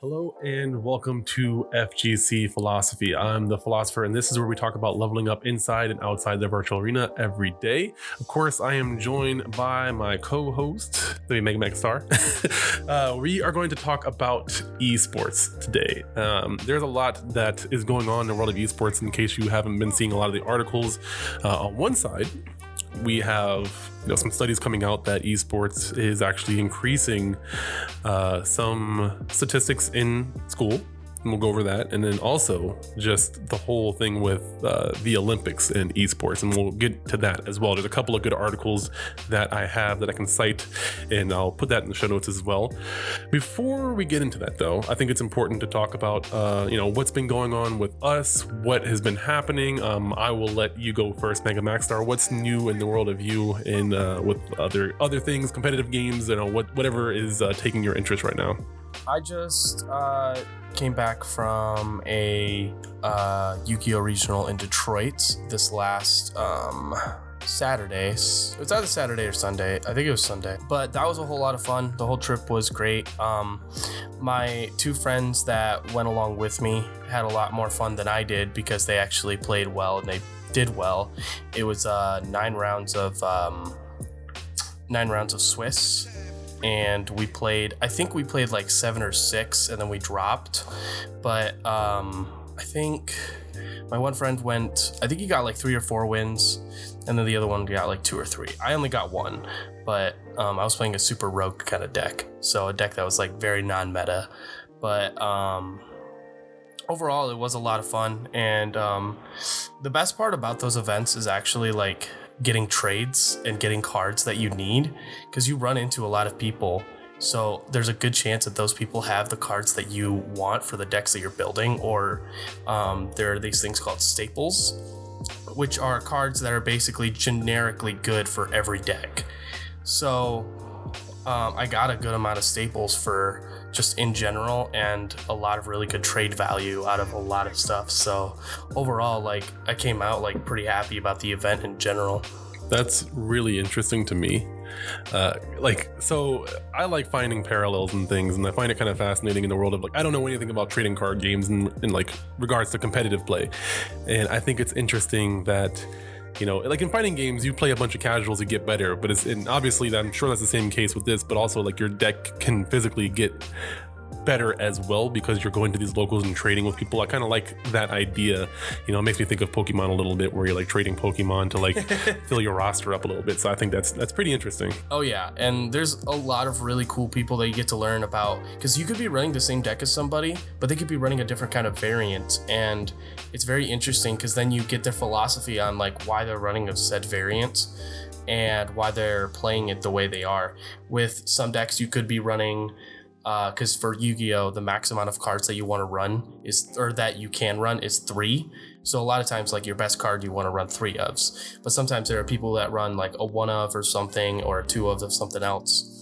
Hello and welcome to FGC Philosophy. I'm the philosopher, and this is where we talk about leveling up inside and outside the virtual arena every day. Of course, I am joined by my co-host, the Mega Max Star. uh, we are going to talk about esports today. Um, there's a lot that is going on in the world of esports. In case you haven't been seeing a lot of the articles, uh, on one side, we have you know some studies coming out that esports is actually increasing uh, some statistics in school we'll go over that. And then also just the whole thing with uh, the Olympics and esports, and we'll get to that as well. There's a couple of good articles that I have that I can cite, and I'll put that in the show notes as well. Before we get into that, though, I think it's important to talk about uh, you know what's been going on with us, what has been happening. Um, I will let you go first, Mega Max Star. What's new in the world of you and uh, with other other things, competitive games, you know, what whatever is uh, taking your interest right now. I just uh, came back from a uh, Yu-Gi-Oh regional in Detroit this last um, Saturday. It's either Saturday or Sunday. I think it was Sunday. But that was a whole lot of fun. The whole trip was great. Um, my two friends that went along with me had a lot more fun than I did because they actually played well and they did well. It was uh, nine rounds of um, nine rounds of Swiss and we played i think we played like seven or six and then we dropped. But um i think my one friend went i think he got like three or four wins and then the other one got like two or three. I only got one but um, i was playing a super rogue kind of deck. So a deck that was like very non-meta. But um overall it was a lot of fun and um the best part about those events is actually like getting trades and getting cards that you need because you run into a lot of people. So there's a good chance that those people have the cards that you want for the decks that you're building, or um, there are these things called staples, which are cards that are basically generically good for every deck. So um, I got a good amount of staples for just in general and a lot of really good trade value out of a lot of stuff. So overall, like I came out like pretty happy about the event in general. That's really interesting to me. Uh, like, so I like finding parallels and things, and I find it kind of fascinating in the world of like, I don't know anything about trading card games in, in like regards to competitive play. And I think it's interesting that you know, like in fighting games, you play a bunch of casuals to get better, but it's and obviously I'm sure that's the same case with this, but also like your deck can physically get better as well because you're going to these locals and trading with people. I kind of like that idea. You know, it makes me think of Pokemon a little bit, where you're like trading Pokemon to like fill your roster up a little bit. So I think that's that's pretty interesting. Oh yeah, and there's a lot of really cool people that you get to learn about because you could be running the same deck as somebody, but they could be running a different kind of variant, and it's very interesting because then you get their philosophy on like why they're running a said variant and why they're playing it the way they are. With some decks, you could be running because uh, for Yu-Gi-Oh, the max amount of cards that you want to run is, or that you can run, is three. So a lot of times, like your best card, you want to run three ofs. But sometimes there are people that run like a one of or something, or a two of of something else.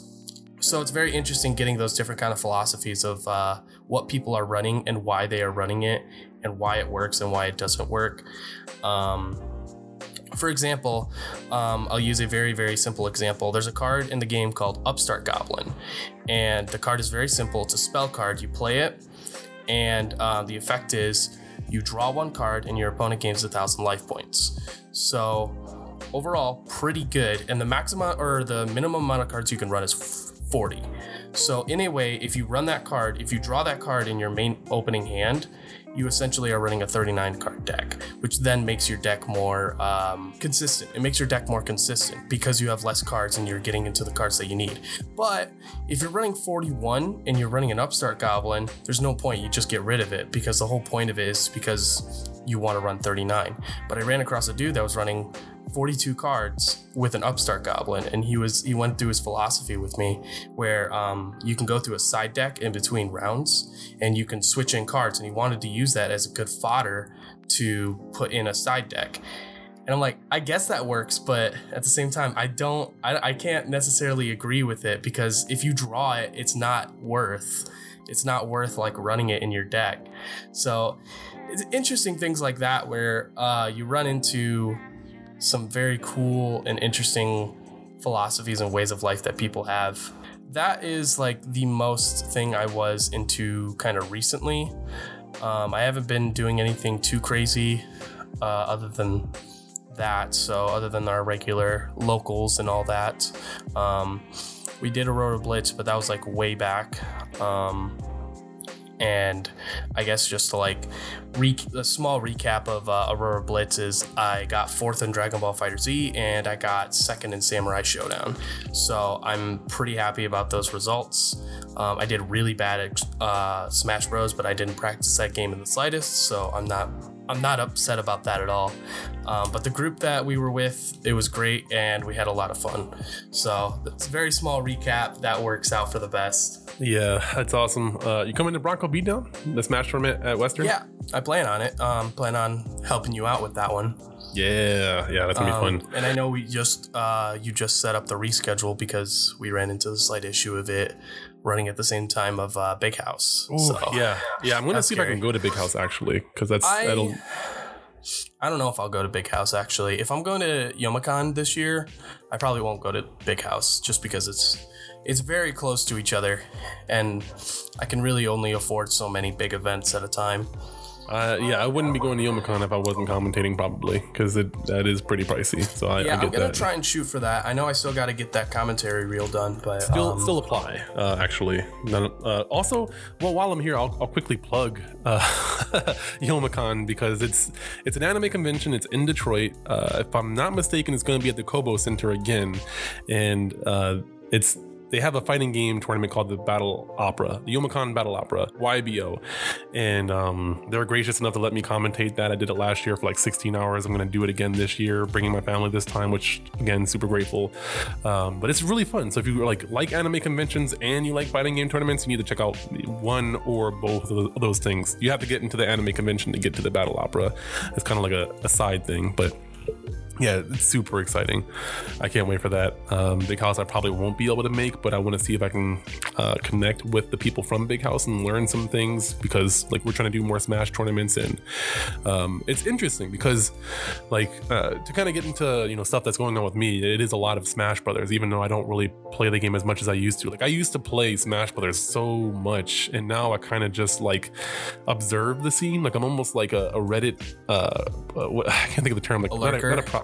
So it's very interesting getting those different kind of philosophies of uh, what people are running and why they are running it, and why it works and why it doesn't work. Um, for example, um, I'll use a very, very simple example. There's a card in the game called Upstart Goblin, and the card is very simple. It's a spell card. You play it, and uh, the effect is you draw one card, and your opponent gains a thousand life points. So overall, pretty good. And the maximum or the minimum amount of cards you can run is 40. So in a way, if you run that card, if you draw that card in your main opening hand, you essentially are running a 39 card deck, which then makes your deck more um, consistent. It makes your deck more consistent because you have less cards and you're getting into the cards that you need. But if you're running 41 and you're running an Upstart Goblin, there's no point. You just get rid of it because the whole point of it is because you want to run 39. But I ran across a dude that was running 42 cards with an upstart goblin and he was he went through his philosophy with me where um, you can go through a side deck in between rounds and you can switch in cards and he wanted to use that as a good fodder to put in a side deck. And i'm like i guess that works but at the same time i don't i, I can't necessarily agree with it because if you draw it it's not worth it's not worth like running it in your deck. So it's interesting things like that where uh, you run into some very cool and interesting philosophies and ways of life that people have. that is like the most thing I was into kind of recently. Um, I haven't been doing anything too crazy uh, other than that. So, other than our regular locals and all that, um, we did Aurora Blitz, but that was like way back. Um, and I guess just to like re- a small recap of uh, Aurora Blitz is I got fourth in Dragon Ball FighterZ and I got second in Samurai Shodown. So I'm pretty happy about those results. Um, I did really bad at uh, Smash Bros, but I didn't practice that game in the slightest, so I'm not I'm not upset about that at all. Um, but the group that we were with, it was great and we had a lot of fun. So it's a very small recap that works out for the best. Yeah, that's awesome. Uh, you coming to Bronco Beatdown, the Smash tournament at Western? Yeah, I plan on it. Um, plan on helping you out with that one. Yeah, yeah, that's gonna Um, be fun. And I know we just uh, you just set up the reschedule because we ran into the slight issue of it running at the same time of uh, Big House. Ooh, so yeah, yeah. I'm gonna see if I can go to Big House actually, because that's I that'll. I don't know if I'll go to Big House actually. If I'm going to Youmacon this year, I probably won't go to Big House just because it's it's very close to each other, and I can really only afford so many big events at a time. Uh, yeah, I wouldn't be going to Youmacon if I wasn't commentating, probably, because that is pretty pricey. So I, Yeah, I I'm gonna that. try and shoot for that. I know I still got to get that commentary reel done, but Still, um, still apply. Uh, actually, uh, also, well, while I'm here, I'll, I'll quickly plug uh, Youmacon because it's it's an anime convention. It's in Detroit. Uh, if I'm not mistaken, it's going to be at the Cobo Center again, and uh, it's they have a fighting game tournament called the Battle Opera, the Youmacon Battle Opera, YBO, and um, they're gracious enough to let me commentate that. I did it last year for like 16 hours. I'm going to do it again this year, bringing my family this time, which again, super grateful. Um, but it's really fun. So if you like like anime conventions and you like fighting game tournaments, you need to check out one or both of those things. You have to get into the anime convention to get to the Battle Opera. It's kind of like a, a side thing, but yeah, it's super exciting. I can't wait for that. Um, Big House, I probably won't be able to make, but I want to see if I can uh, connect with the people from Big House and learn some things because, like, we're trying to do more Smash tournaments, and um, it's interesting because, like, uh, to kind of get into you know stuff that's going on with me, it is a lot of Smash Brothers. Even though I don't really play the game as much as I used to. Like, I used to play Smash Brothers so much, and now I kind of just like observe the scene. Like, I'm almost like a, a Reddit. Uh, uh, what, I can't think of the term. Like, A not lurker? not a pro-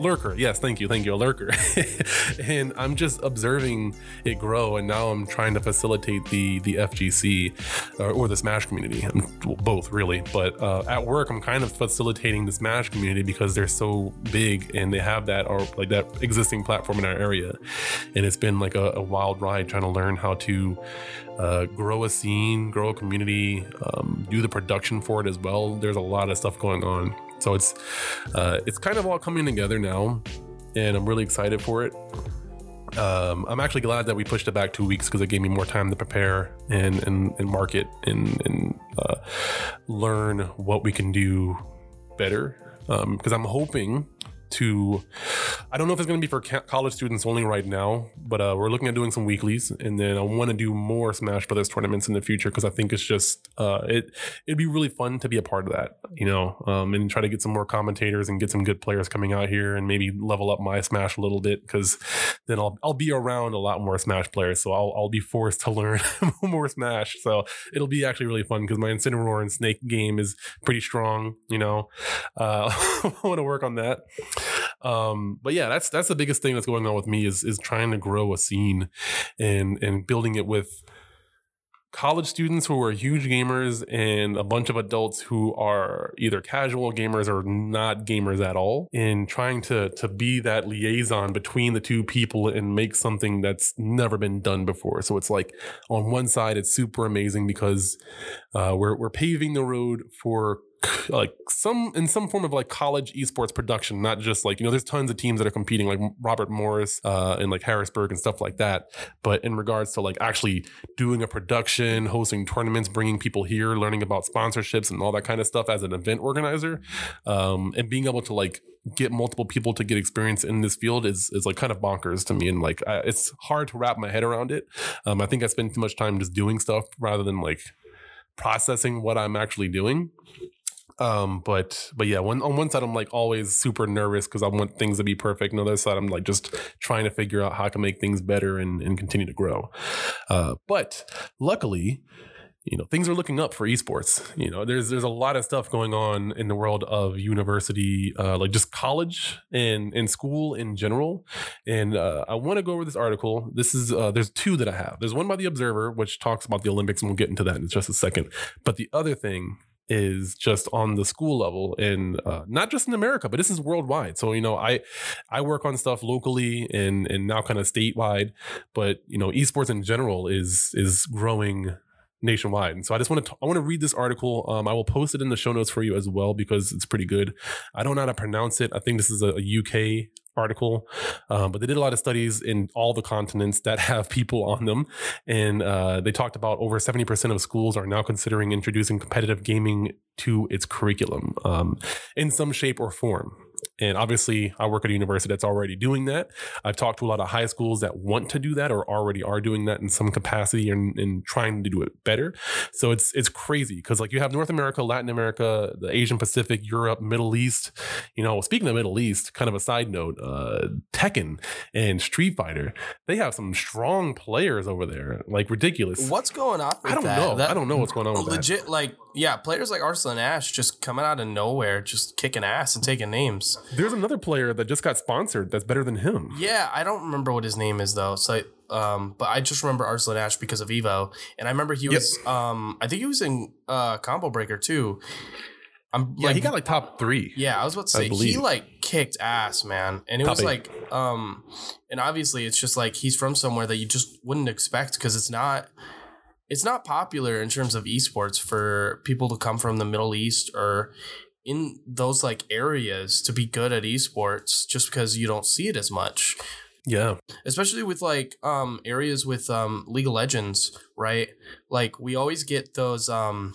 lurker. Yes thank you thank you a lurker. And i'm just observing it grow and now i'm trying to facilitate the the fgc or, or the smash community. Well, both really. But uh, at work i'm kind of facilitating the smash community because they're so big and they have that or like that existing platform in our area. And it's been like a, a wild ride trying to learn how to uh, grow a scene, grow a community, um, do the production for it as well. There's a lot of stuff going on, so it's uh, it's kind of all coming together now, and I'm really excited for it. Um, I'm actually glad that we pushed it back two weeks because it gave me more time to prepare and and, and market and and uh, learn what we can do better. Because I'm hoping to I don't know if it's going to be for college students only right now, but uh, we're looking at doing some weeklies, and then I want to do more Smash Brothers tournaments in the future because I think it's just uh, it it'd be really fun to be a part of that, you know, um, and try to get some more commentators and get some good players coming out here and maybe level up my Smash a little bit because then I'll I'll be around a lot more Smash players, so I'll I'll be forced to learn more Smash, so it'll be actually really fun because my Incineroar and Snake game is pretty strong, you know. Uh, I want to work on that um but yeah that's that's the biggest thing that's going on with me is is trying to grow a scene and and building it with college students who are huge gamers and a bunch of adults who are either casual gamers or not gamers at all and trying to to be that liaison between the two people and make something that's never been done before. So it's like on one side it's super amazing because uh, we're, we're paving the road for like some in some form of like college esports production not just like you know there's tons of teams that are competing like robert morris uh and like harrisburg and stuff like that. But in regards to like actually doing a production hosting tournaments bringing people here learning about sponsorships and all that kind of stuff as an event organizer um and being able to like get multiple people to get experience in this field is is like kind of bonkers to me. And like I, it's hard to wrap my head around it. Um i think i spend too much time just doing stuff rather than like processing what i'm actually doing Um, but but yeah, one on one side I'm like always super nervous because I want things to be perfect. On the other side, I'm like just trying to figure out how I can make things better and, and continue to grow. Uh, but luckily, you know things are looking up for esports. You know there's there's a lot of stuff going on in the world of university uh, like just college and and school in general. And uh, i want to go over this article. This is uh, there's two that i have. There's one by the observer which talks about the olympics and we'll get into that in just a second. But the other thing is just on the school level and uh, not just in america but this is worldwide. So you know i i work on stuff locally and and now kind of statewide but you know esports in general is is growing nationwide. And so I just want to I want to read this article. Um, I will post it in the show notes for you as well because it's pretty good. I don't know how to pronounce it. I think this is a, a UK article, um, but they did a lot of studies in all the continents that have people on them, and uh, they talked about over seventy percent of schools are now considering introducing competitive gaming to its curriculum um, in some shape or form. And obviously, I work at a university that's already doing that. I've talked to a lot of high schools that want to do that or already are doing that in some capacity and, and trying to do it better. So it's it's crazy because like you have North America, Latin America, the Asian Pacific, Europe, Middle East. You know, speaking of Middle East, kind of a side note, uh, Tekken and Street Fighter, they have some strong players over there, like ridiculous. What's going on? I don't that? know. That, I don't know what's going on with legit, that. like yeah, players like Arslan Ash just coming out of nowhere, just kicking ass and taking names. There's another player that just got sponsored that's better than him. Yeah, I don't remember what his name is though. So, um, but I just remember Arslan Ash because of Evo, and I remember he was, yep. um, I think he was in uh, Combo Breaker too. I'm yeah, like, he got like top three. Yeah, I was about to say he like kicked ass, man, and it top was eight. like, um, and obviously it's just like he's from somewhere that you just wouldn't expect because it's not it's not popular in terms of esports for people to come from the Middle East or in those like areas to be good at esports just because you don't see it as much. Yeah. Especially with like um areas with um League of Legends, right? Like we always get those um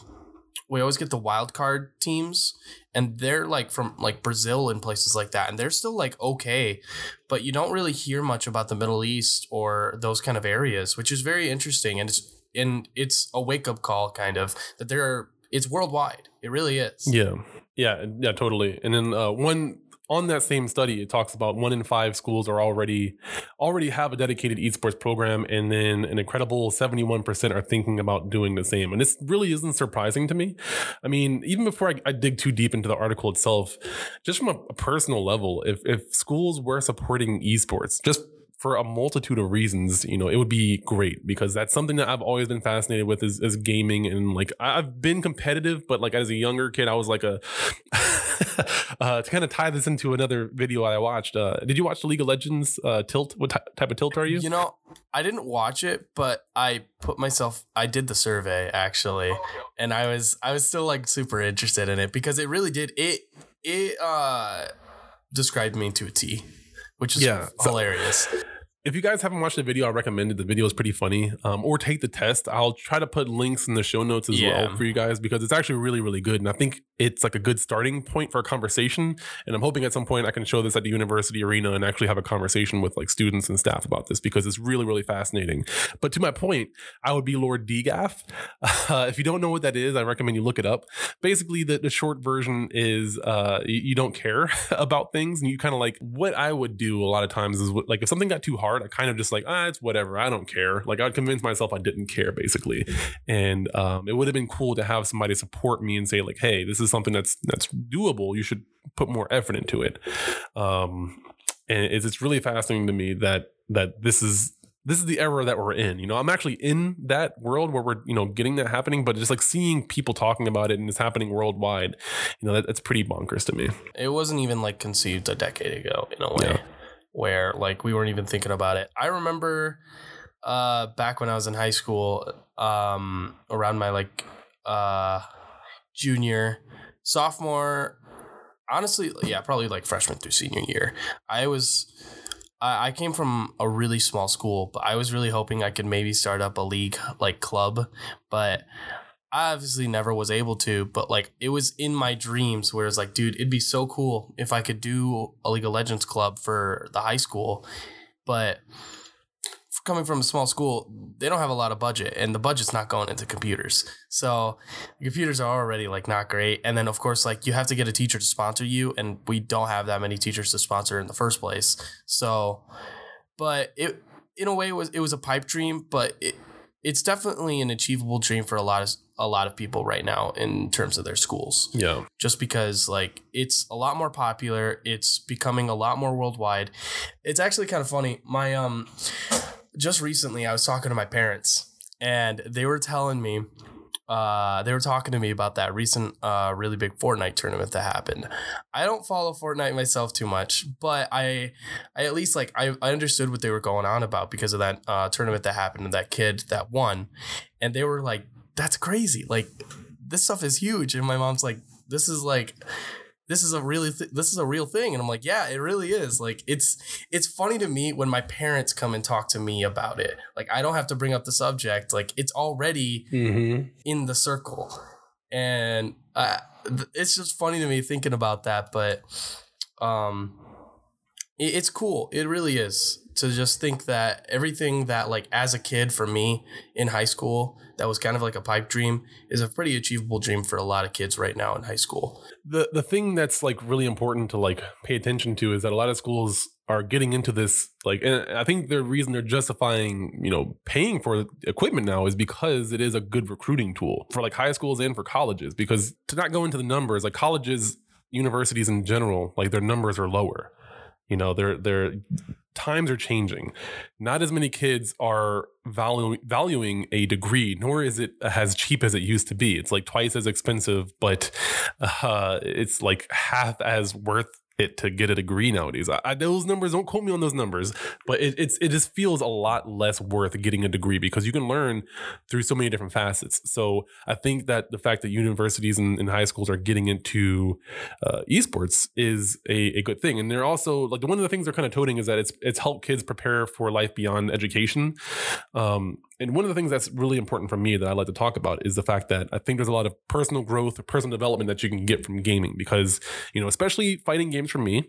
we always get the wild card teams and they're like from like Brazil and places like that and they're still like okay but you don't really hear much about the Middle East or those kind of areas which is very interesting and it's and it's a wake up call kind of that there are it's worldwide. It really is. Yeah. Yeah, yeah, totally. And then uh, one on that same study, it talks about one in five schools are already already have a dedicated esports program, and then an incredible seventy one percent are thinking about doing the same. And this really isn't surprising to me. I mean, even before I, I dig too deep into the article itself, just from a, a personal level, if if schools were supporting esports, just for a multitude of reasons, you know, it would be great because that's something that I've always been fascinated with is, is gaming. And like, I've been competitive, but like as a younger kid, I was like a, uh, to kind of tie this into another video I watched. Uh, did you watch the League of Legends uh, tilt? What t- type of tilt are you? You know, I didn't watch it, but I put myself, I did the survey actually. And I was, I was still like super interested in it because it really did, it, it, uh, described me to a T which is yeah, hilarious. So, if you guys haven't watched the video, I recommend it. The video is pretty funny. Um, or take the test. I'll try to put links in the show notes as yeah. well for you guys because it's actually really, really good. And I think it's like a good starting point for a conversation. And I'm hoping at some point I can show this at the university arena and actually have a conversation with like students and staff about this because it's really, really fascinating. But to my point, I would be Lord DGAF. Uh, if you don't know what that is, I recommend you look it up. Basically, the, the short version is uh, you, you don't care about things and you kind of like what I would do a lot of times is like if something got too hard hard, I kind of just like, ah, it's whatever. I don't care. Like I'd convince myself I didn't care basically. And um, it would have been cool to have somebody support me and say like, hey, this is something that's that's doable. You should put more effort into it. Um, and it's, it's really fascinating to me that that this is this is the era that we're in. You know, I'm actually in that world where we're, you know, getting that happening, but just like seeing people talking about it and it's happening worldwide, you know, that, that's pretty bonkers to me. It wasn't even like conceived a decade ago in a way. Yeah where like we weren't even thinking about it. I remember uh back when I was in high school, um around my like uh junior, sophomore, honestly, yeah, probably like freshman through senior year. I was I, I came from a really small school, but I was really hoping I could maybe start up a league like club, but I obviously never was able to, but like it was in my dreams where it's like, dude, it'd be so cool if I could do a League of Legends club for the high school. But coming from a small school, they don't have a lot of budget, and the budget's not going into computers. So computers are already like not great, and then of course like you have to get a teacher to sponsor you, and we don't have that many teachers to sponsor in the first place. So, but it in a way it was it was a pipe dream, but it, it's definitely an achievable dream for a lot of a lot of people right now in terms of their schools. Yeah. Just because like it's a lot more popular, it's becoming a lot more worldwide. It's actually kind of funny. My um just recently I was talking to my parents and they were telling me uh, they were talking to me about that recent uh, really big Fortnite tournament that happened. I don't follow Fortnite myself too much, but I I at least like I, I understood what they were going on about because of that uh, tournament that happened and that kid that won. And they were like, that's crazy. Like this stuff is huge. And my mom's like, this is like this is a really th- this is a real thing. And i'm like yeah it really is. Like it's it's funny to me when my parents come and talk to me about it. Like i don't have to bring up the subject. Like it's already Mm-hmm. in the circle. And uh, it's just funny to me thinking about that but um it, it's cool. It really is to just think that everything that like as a kid for me in high school that was kind of like a pipe dream is a pretty achievable dream for a lot of kids right now in high school. The the thing that's like really important to like pay attention to is that a lot of schools are getting into this like and i think the reason they're justifying you know paying for equipment now is because it is a good recruiting tool for like high schools and for colleges because to not go into the numbers like colleges universities in general like their numbers are lower. You know their their times are changing. Not as many kids are valu- valuing a degree nor is it as cheap as it used to be. It's like twice as expensive but uh, it's like half as worth it to get a degree nowadays. I, I, those numbers don't quote me on those numbers, but it, it's it just feels a lot less worth getting a degree because you can learn through so many different facets. So I think that the fact that universities and, and high schools are getting into uh, esports is a, a good thing, and they're also like one of the things they're kind of toting is that it's it's helped kids prepare for life beyond education. Um, and one of the things that's really important for me that I like to talk about is the fact that I think there's a lot of personal growth, personal development that you can get from gaming because, you know, especially fighting games for me,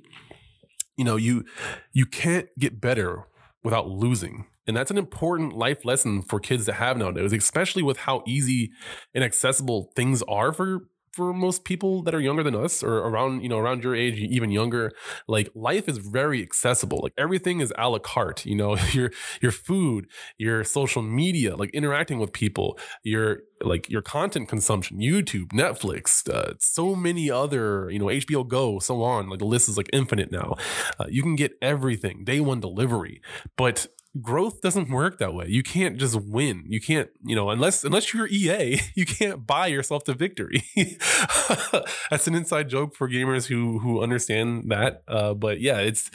you know, you you can't get better without losing. And that's an important life lesson for kids to have nowadays, especially with how easy and accessible things are for for most people that are younger than us or around you know around your age even younger like life is very accessible. Like everything is a la carte you know? Your your food your social media like interacting with people your like your content consumption youtube netflix uh, so many other you know hbo go so on. Like the list is like infinite now. Uh, you can get everything day one delivery. But growth doesn't work that way. You can't just win. You can't, you know, unless unless you're EA, you can't buy yourself to victory. That's an inside joke for gamers who who understand that. Uh, but yeah, it's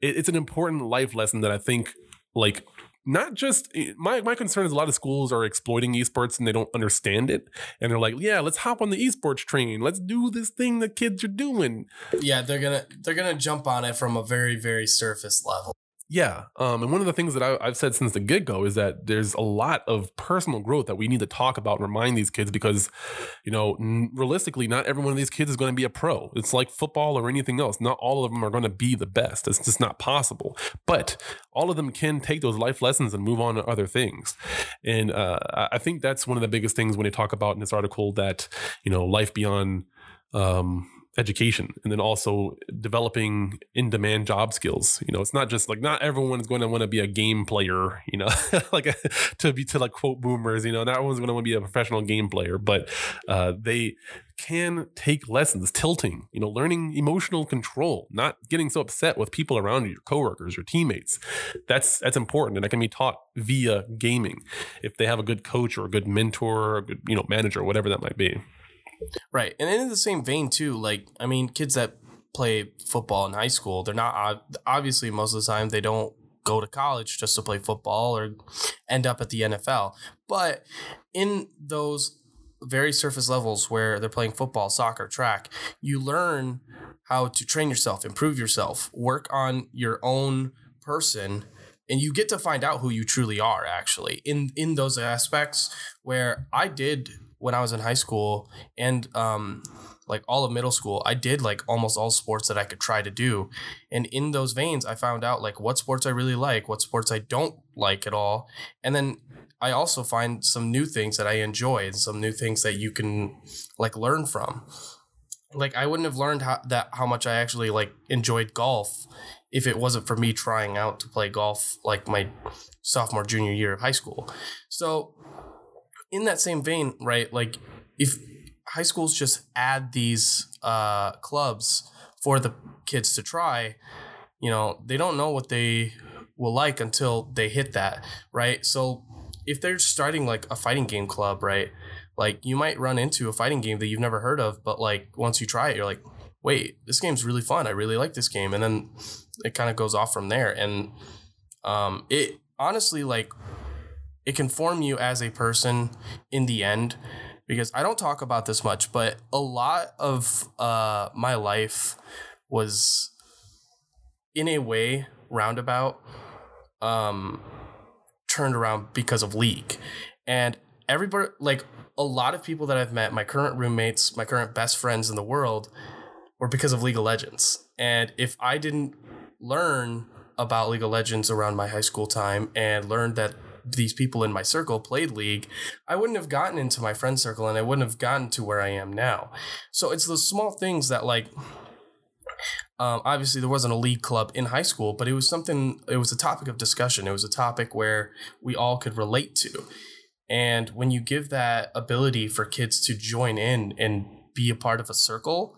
it, it's an important life lesson that I think like not just my my concern is a lot of schools are exploiting esports and they don't understand it and they're like yeah let's hop on the esports train let's do this thing that kids are doing yeah they're gonna they're gonna jump on it from a very very surface level yeah. Um, and one of the things that I, have said since the get go is that there's a lot of personal growth that we need to talk about and remind these kids because, you know, n- realistically, not every one of these kids is going to be a pro. It's like football or anything else. Not all of them are going to be the best. It's just not possible. But all of them can take those life lessons and move on to other things. And uh, I think that's one of the biggest things when they talk about in this article that, you know, life beyond. Um, education and then also developing in demand job skills. You know it's not just like not everyone is going to want to be a game player you know like to be to like quote boomers you know not everyone's going to want to be a professional game player but uh, they can take lessons tilting you know learning emotional control not getting so upset with people around you your coworkers your teammates. That's that's important and that can be taught via gaming if they have a good coach or a good mentor or a good you know manager whatever that might be Right. And in the same vein, too, like, I mean, kids that play football in high school, they're not, obviously, most of the time, they don't go to college just to play football or end up at the NFL. But in those very surface levels where they're playing football, soccer, track, you learn how to train yourself, improve yourself, work on your own person and you get to find out who you truly are actually in in those aspects where I did when I was in high school and um, like all of middle school, I did like almost all sports that I could try to do. And in those veins, I found out like what sports I really like, what sports I don't like at all. And then I also find some new things that I enjoy and some new things that you can like learn from. Like I wouldn't have learned how that how much I actually like enjoyed golf if it wasn't for me trying out to play golf like my sophomore junior year of high school. So in that same vein, right? Like if high schools just add these uh, clubs for the kids to try, you know, they don't know what they will like until they hit that, right? So if they're starting like a fighting game club, right? Like you might run into a fighting game that you've never heard of, but like once you try it, you're like, wait, this game's really fun. I really like this game. And then it kind of goes off from there. And um, it honestly, like, it can form you as a person in the end because I don't talk about this much, but a lot of uh, my life was in a way roundabout um, turned around because of League. And everybody, like a lot of people that I've met, my current roommates, my current best friends in the world, were because of League of Legends. And if I didn't learn about League of Legends around my high school time and learned that these people in my circle played League, I wouldn't have gotten into my friend circle and I wouldn't have gotten to where I am now. So it's those small things that like um, obviously there wasn't a league club in high school, but it was something it was a topic of discussion. It was a topic where we all could relate to. And when you give that ability for kids to join in and be a part of a circle,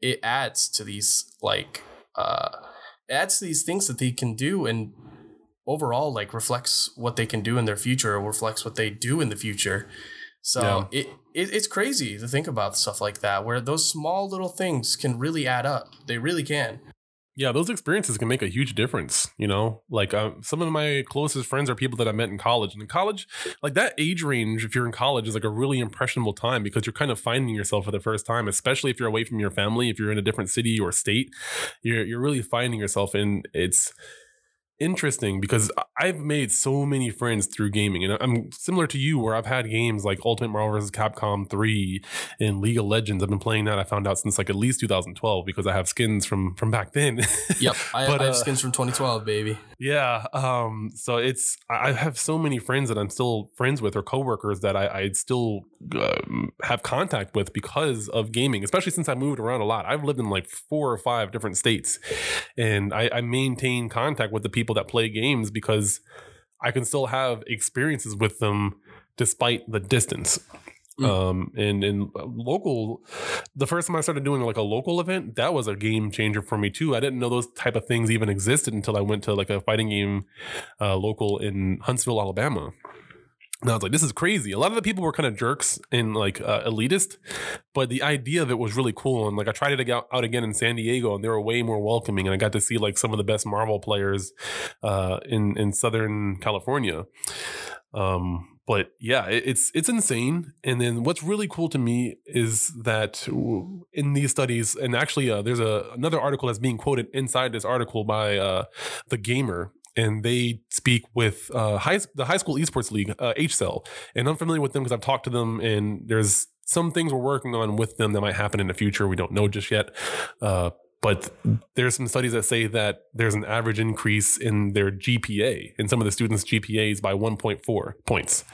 it adds to these like uh adds to these things that they can do and overall like reflects what they can do in their future or reflects what they do in the future so yeah. it, it it's crazy to think about stuff like that where those small little things can really add up they really can yeah, those experiences can make a huge difference. You know, like um, some of my closest friends are people that I met in college. And in college, like that age range, if you're in college, is like a really impressionable time because you're kind of finding yourself for the first time, especially if you're away from your family, if you're in a different city or state, you're you're really finding yourself. And it's interesting because I've made so many friends through gaming, and I'm similar to you, where I've had games like Ultimate Marvel vs. Capcom 3 and League of Legends. I've been playing that. I found out since like at least 2012 because I have skins from from back then. yep, I, but, I have uh, skins from 2012, baby. Yeah, um, so it's I have so many friends that I'm still friends with or coworkers that I, I still uh, have contact with because of gaming, especially since I moved around a lot. I've lived in like four or five different states, and I, I maintain contact with the people people that play games because I can still have experiences with them despite the distance. Mm. Um, and in local, the first time I started doing like a local event, that was a game changer for me too. I didn't know those type of things even existed until I went to like a fighting game uh, local in Huntsville, Alabama. And I was like, this is crazy. A lot of the people were kind of jerks and like uh, elitist, but the idea of it was really cool. And like I tried it out again in San Diego, and they were way more welcoming. And I got to see like some of the best Marvel players uh, in in Southern California. Um, but yeah, it, it's it's insane. And then what's really cool to me is that in these studies, and actually, uh, there's a another article that's being quoted inside this article by uh, the Gamer, and they speak with uh, high, the high school esports league, uh. And I'm familiar with them because I've talked to them, and there's some things we're working on with them that might happen in the future. We don't know just yet. Uh, but there's some studies that say that there's an average increase in their GPA in some of the students' GPAs by 1.4 points,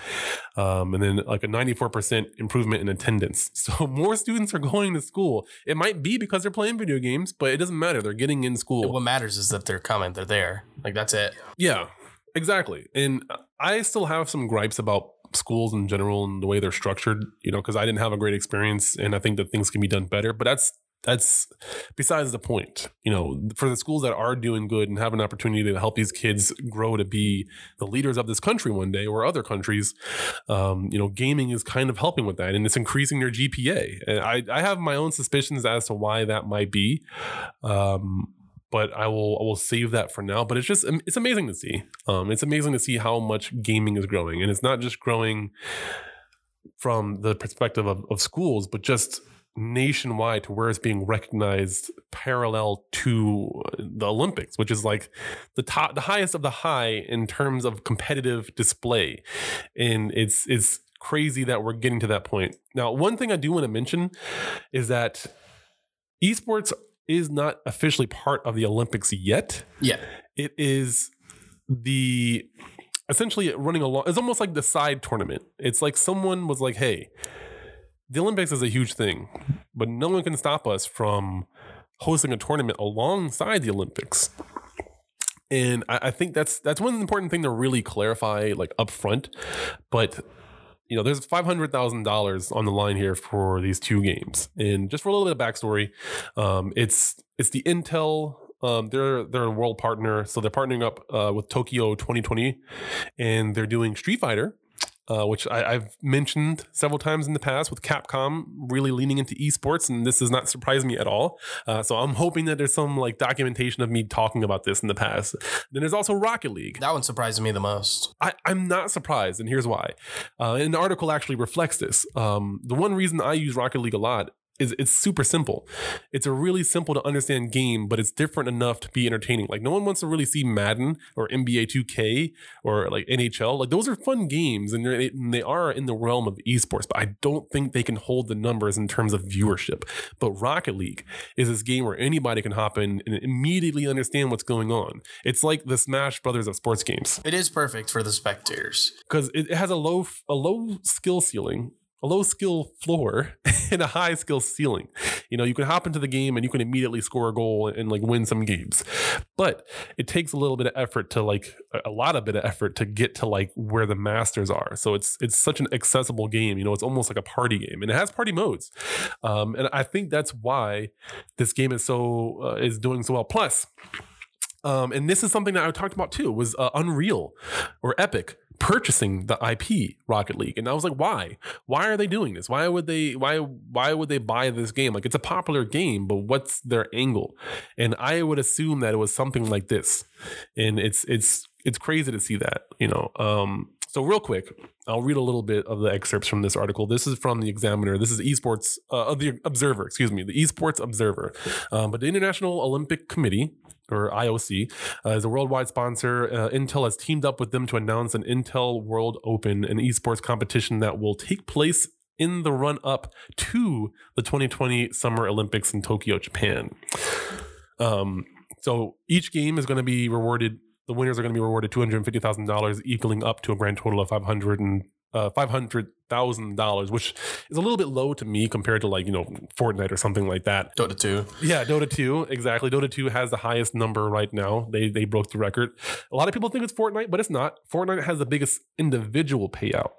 um, and then like a 94% improvement in attendance. So more students are going to school. It might be because they're playing video games, but it doesn't matter. They're getting in school. What matters is that they're coming. They're there. Like that's it. Yeah, exactly. And I still have some gripes about schools in general and the way they're structured, you know, because I didn't have a great experience and I think that things can be done better. But that's that's besides the point. You know, for the schools that are doing good and have an opportunity to help these kids grow to be the leaders of this country one day or other countries, um, you know, gaming is kind of helping with that and it's increasing their GPA. And I, I have my own suspicions as to why that might be. Um, but I will I will save that for now. But it's just it's amazing to see. Um, it's amazing to see how much gaming is growing, and it's not just growing from the perspective of, of schools, but just nationwide to where it's being recognized parallel to uh, the Olympics, which is like the top, the highest of the high in terms of competitive display. And it's, it's crazy that we're getting to that point. Now, one thing I do want to mention is that esports is not officially part of the Olympics yet. Yeah. It is the essentially running along. It's almost like the side tournament. It's like someone was like, "Hey, the Olympics is a huge thing, but no one can stop us from hosting a tournament alongside the Olympics." And I, I think that's that's one important thing to really clarify, like up front. But you know, there's five hundred thousand dollars on the line here for these two games. And just for a little bit of backstory, um, it's it's the Intel. Um, they're they're a world partner, so they're partnering up uh, with Tokyo 2020, and they're doing Street Fighter, uh, which I, have mentioned several times in the past with Capcom really leaning into esports, and this does not surprise me at all. Uh, so I'm hoping that there's some like documentation of me talking about this in the past. Then there's also Rocket League. That one surprises me the most. I, am not surprised, and here's why. Uh, the article actually reflects this. Um, the one reason I use Rocket League a lot is it's super simple. It's a really simple to understand game, but it's different enough to be entertaining. Like no one wants to really see Madden or NBA 2K or like NHL. Like those are fun games and, and they are in the realm of esports, but I don't think they can hold the numbers in terms of viewership. But Rocket League is this game where anybody can hop in and immediately understand what's going on. It's like the Smash Brothers of sports games. It is perfect for the spectators because it has a low a low skill ceiling a low skill floor and a high skill ceiling. You know, you can hop into the game and you can immediately score a goal and, like win some games. But it takes a little bit of effort to like a lot of bit of effort to get to like where the masters are. So it's it's such an accessible game. You know, it's almost like a party game and it has party modes. Um, and I think that's why this game is so uh, is doing so well. Plus, um, and this is something that I talked about too was uh, Unreal or Epic purchasing the IP Rocket League. And I was like, why? Why are they doing this? Why would they why why would they buy this game? Like it's a popular game, but what's their angle? And I would assume that it was something like this. And it's it's it's crazy to see that, you know. Um so real quick, I'll read a little bit of the excerpts from this article. This is from the Examiner. This is esports uh, the Observer, excuse me, the Esports Observer. Um, but the International Olympic Committee or IOC, uh, is a worldwide sponsor. Uh, Intel has teamed up with them to announce an Intel World Open, an esports competition that will take place in the run up to the 2020 Summer Olympics in Tokyo, Japan. Um, so each game is going to be rewarded. The winners are going to be rewarded two hundred fifty thousand dollars, equaling up to a grand total of five hundred and uh, thousand dollars, which is a little bit low to me compared to like you know Fortnite or something like that. Dota two, yeah, Dota two, exactly. Dota two has the highest number right now. They they broke the record. A lot of people think it's Fortnite, but it's not. Fortnite has the biggest individual payout,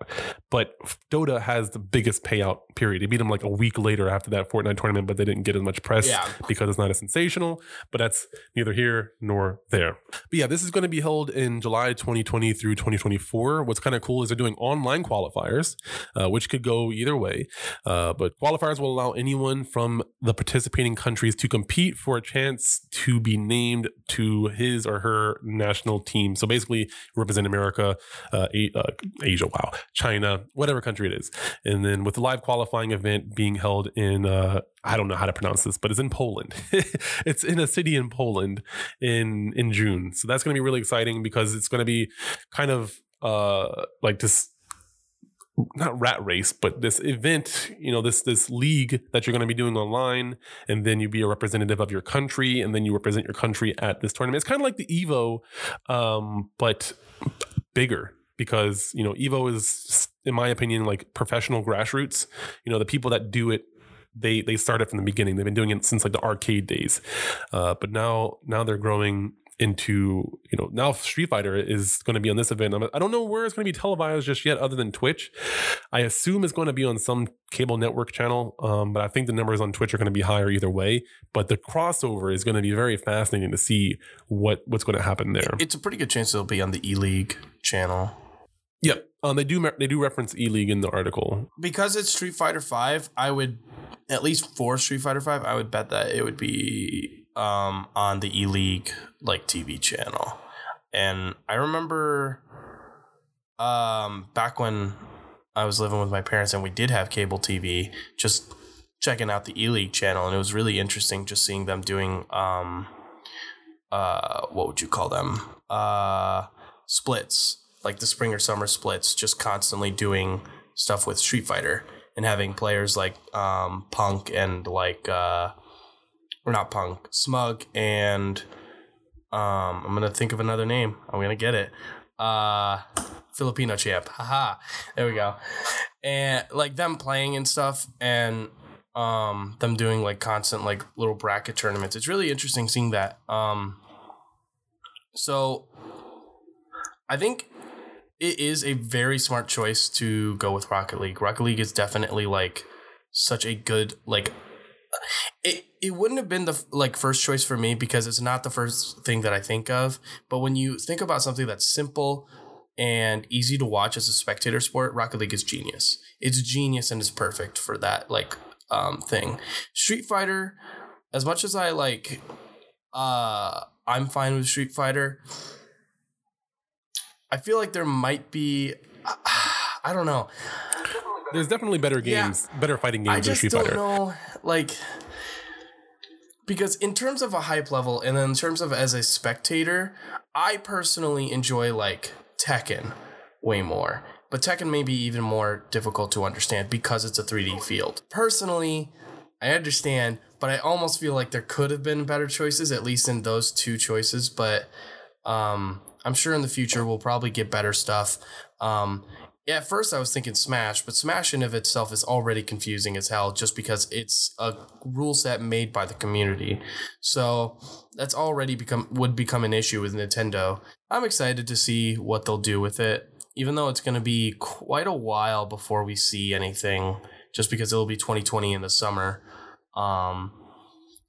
but Dota has the biggest payout. Period. They beat them like a week later after that Fortnite tournament, but they didn't get as much press yeah. because it's not as sensational. But that's neither here nor there. But yeah, this is going to be held in July 2020 through 2024. What's kind of cool is they're doing online qualifiers uh, which could go either way. Uh, but qualifiers will allow anyone from the participating countries to compete for a chance to be named to his or her national team. So basically, represent America, uh, uh, Asia, wow, China, whatever country it is. And then with the live qualifying event being held in uh, I don't know how to pronounce this, but it's in Poland. it's in a city in Poland in in June. So that's going to be really exciting because it's going to be kind of uh like this not rat race, but this event, you know, this this league that you're going to be doing online, and then you be a representative of your country, and then you represent your country at this tournament. It's kind of like the Evo, um, but bigger because you know Evo is, in my opinion, like professional grassroots. You know, the people that do it they they started from the beginning. They've been doing it since like the arcade days, uh, but now now they're growing into you know now Street Fighter is going to be on this event. I don't know where it's going to be televised just yet, other than Twitch. I assume it's going to be on some cable network channel, um, but I think the numbers on Twitch are going to be higher either way. But the crossover is going to be very fascinating to see what what's going to happen there. It's a pretty good chance it'll be on the E League channel. Yep, um, they do they do reference E League in the article because it's Street Fighter Five. I would at least for Street Fighter Five, I would bet that it would be um, on the E League like TV channel, and I remember um, back when I was living with my parents and we did have cable TV, just checking out the E League channel, and it was really interesting just seeing them doing um, uh, what would you call them? Uh, splits, like the spring or summer splits, just constantly doing stuff with Street Fighter and having players like um, Punk and like uh, or not Punk, Smug and um, I'm gonna think of another name. I'm gonna get it. Uh, Filipino champ. Haha. There we go. And like them playing and stuff and um them doing like constant like little bracket tournaments. It's really interesting seeing that. Um so I think it is a very smart choice to go with Rocket League. Rocket League is definitely like such a good like it it wouldn't have been the like first choice for me because it's not the first thing that I think of, but when you think about something that's simple and easy to watch as a spectator sport, Rocket League is genius. It's genius and it's perfect for that like um thing. Street Fighter as much as I like uh I'm fine with Street Fighter. I feel like there might be I don't know. There's definitely better Yeah. games, better fighting games I than just Street don't Fighter. know, like, because in terms of a hype level, and then in terms of as a spectator, I personally enjoy like Tekken way more. But Tekken may be even more difficult to understand because it's a 3D field. Personally, I understand, but I almost feel like there could have been better choices, at least in those two choices. But um, I'm sure in the future we'll probably get better stuff. Um, yeah, at first I was thinking Smash, but Smash in of itself is already confusing as hell just because it's a rule set made by the community. So that's already become would become an issue with Nintendo. I'm excited to see what they'll do with it, even though it's going to be quite a while before we see anything, just because it'll be 2020 in the summer. Um,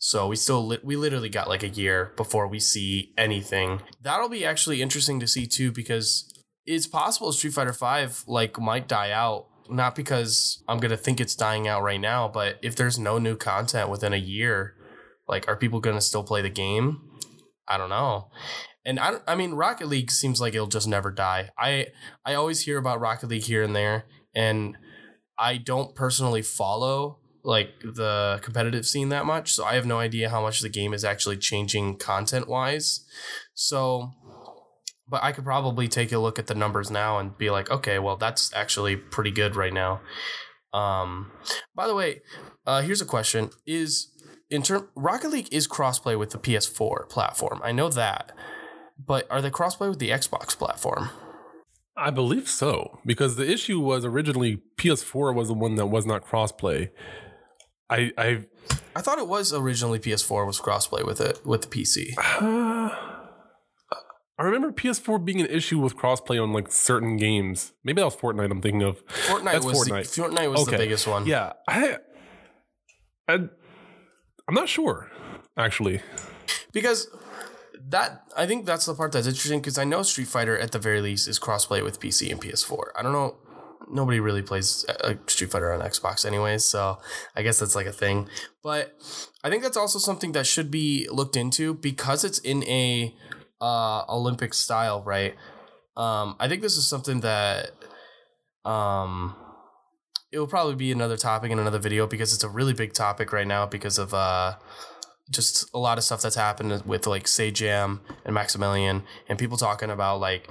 so we still li- we literally got like a year before we see anything. That'll be actually interesting to see too because it's possible Street Fighter 5 like might die out not because I'm to think it's dying out right now, but if there's no new content within a year, like are people to still play the game? I don't know. And I, I mean Rocket League seems like it'll just never die. I I always hear about Rocket League here and there and I don't personally follow like the competitive scene that much, so I have no idea how much the game is actually changing content wise. So, but I could probably take a look at the numbers now and be like, okay, well, that's actually pretty good right now. Um, by the way, uh, here's a question: Is in term Rocket League is crossplay with the PS4 platform? I know that, but are they crossplay with the Xbox platform? I believe so because the issue was originally PS4 was the one that was not crossplay. I I I thought it was originally PS4 was crossplay with it with the PC. I remember PS4 being an issue with crossplay on like certain games. Maybe that was Fortnite. I'm thinking of. Fortnite That's was Fortnite. The, Fortnite was the biggest one. Yeah, I, I I'm not sure actually. because that I think that's the part that's interesting because I know Street Fighter at the very least is crossplay with PC and PS4. I don't know. Nobody really plays uh, Street Fighter on Xbox, anyways. So I guess that's like a thing. But I think that's also something that should be looked into because it's in a uh, Olympic style, right? Um, I think this is something that um, it will probably be another topic in another video because it's a really big topic right now because of uh, just a lot of stuff that's happened with like Sajam and Maximilian and people talking about like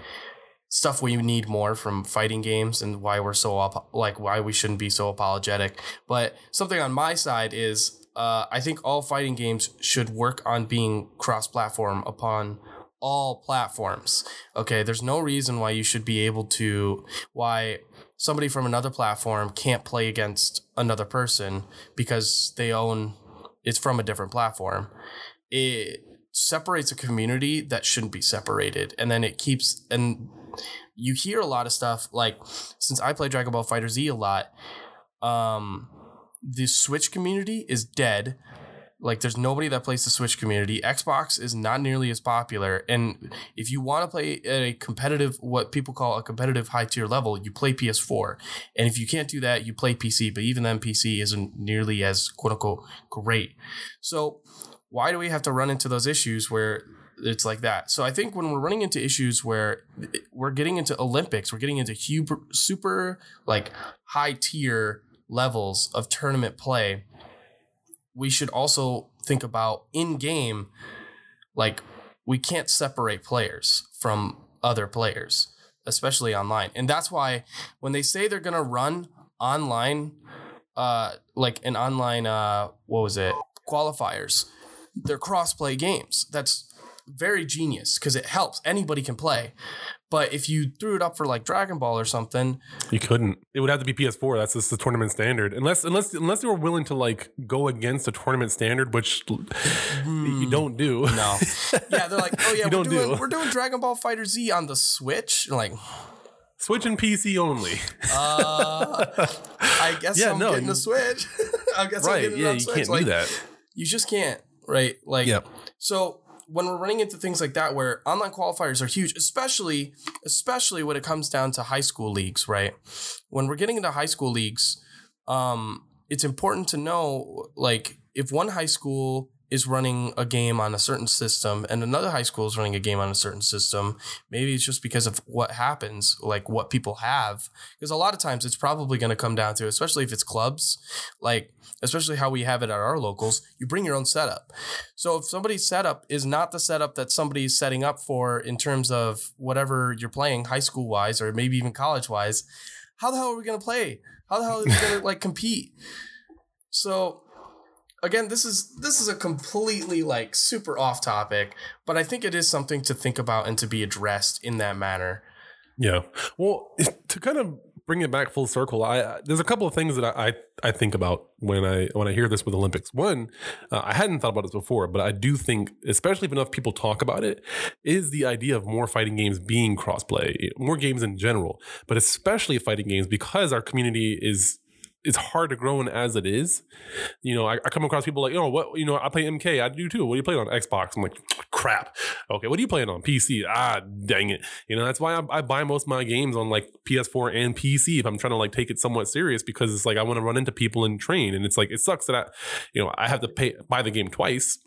stuff we need more from fighting games and why we're so up, like why we shouldn't be so apologetic. But something on my side is uh, I think all fighting games should work on being cross-platform upon all platforms. Okay, there's no reason why you should be able to why somebody from another platform can't play against another person because they own it's from a different platform. It separates a community that shouldn't be separated. And then it keeps and you hear a lot of stuff like since I play Dragon Ball FighterZ a lot, um the Switch community is dead. Like there's nobody that plays the Switch community. Xbox is not nearly as popular. And if you want to play at a competitive what people call a competitive high tier level, you play PS4. And if you can't do that, you play PC, but even then PC isn't nearly as quote unquote great. So why do we have to run into those issues where it's like that? So I think when we're running into issues where we're getting into Olympics, we're getting into super, super like high tier levels of tournament play, we should also think about in game, like we can't separate players from other players. especially online. And that's why when they say they're gonna run online, uh, like an online, uh, what was it, qualifiers, they're cross-play games. That's very genius because it helps anybody can play. But if you threw it up for like Dragon Ball or something, You couldn't. It would have to be PS4. That's just the tournament standard. Unless unless unless they were willing to like go against the tournament standard, which you don't do. No. yeah, they're like, oh yeah, we're doing do. we're doing Dragon Ball FighterZ on the Switch. And like, Switch and PC only. uh, I guess Yeah, I'm no, getting you- the Switch. I guess I'm right. getting it Yeah, you Switch. can't like, do that. You just can't, right? Like, Yep. so when we're running into things like that, where online qualifiers are huge, especially especially when it comes down to high school leagues, right? When we're getting into high school leagues, um, it's important to know, like, if one high school is running a game on a certain system and another high school is running a game on a certain system, maybe it's just because of what happens, like what people have. Because a lot of times it's probably going to come down to, especially if it's clubs, like especially how we have it at our locals, you bring your own setup. So if somebody's setup is not the setup that somebody's setting up for in terms of whatever you're playing, high school wise or maybe even college wise, how the hell are we going to play? How the hell are we going to like compete? So again, this is this is a completely like super off topic, but I think it is something to think about and to be addressed in that manner. Yeah. Well, to kind of bring it back full circle, I there's a couple of things that I I, I think about when I when I hear this with Olympics. One, uh, I hadn't thought about this before, but I do think, especially if enough people talk about it, is the idea of more fighting games being crossplay, more games in general, but especially fighting games because our community is it's hard to grow in as it is. You know, I, I come across people like, oh, what, you know, I play MK. I do too. What do you play on Xbox? I'm like, crap. Okay, what are you playing on PC? Ah, dang it. You know, that's why I, I buy most of my games on like PS4 and PC if I'm trying to like take it somewhat serious because it's like I want to run into people and train. And it's like, it sucks that I, you know, I have to pay, buy the game twice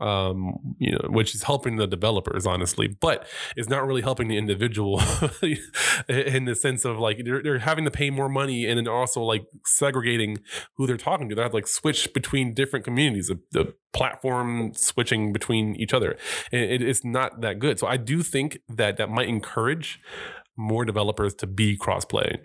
um, you know, which is helping the developers, honestly, but it's not really helping the individual in the sense of like they're, they're having to pay more money and then also like segregating who they're talking to. They have to like switch between different communities, the, the platform switching between each other. It, it's not that good. So I do think that that might encourage more developers to be crossplay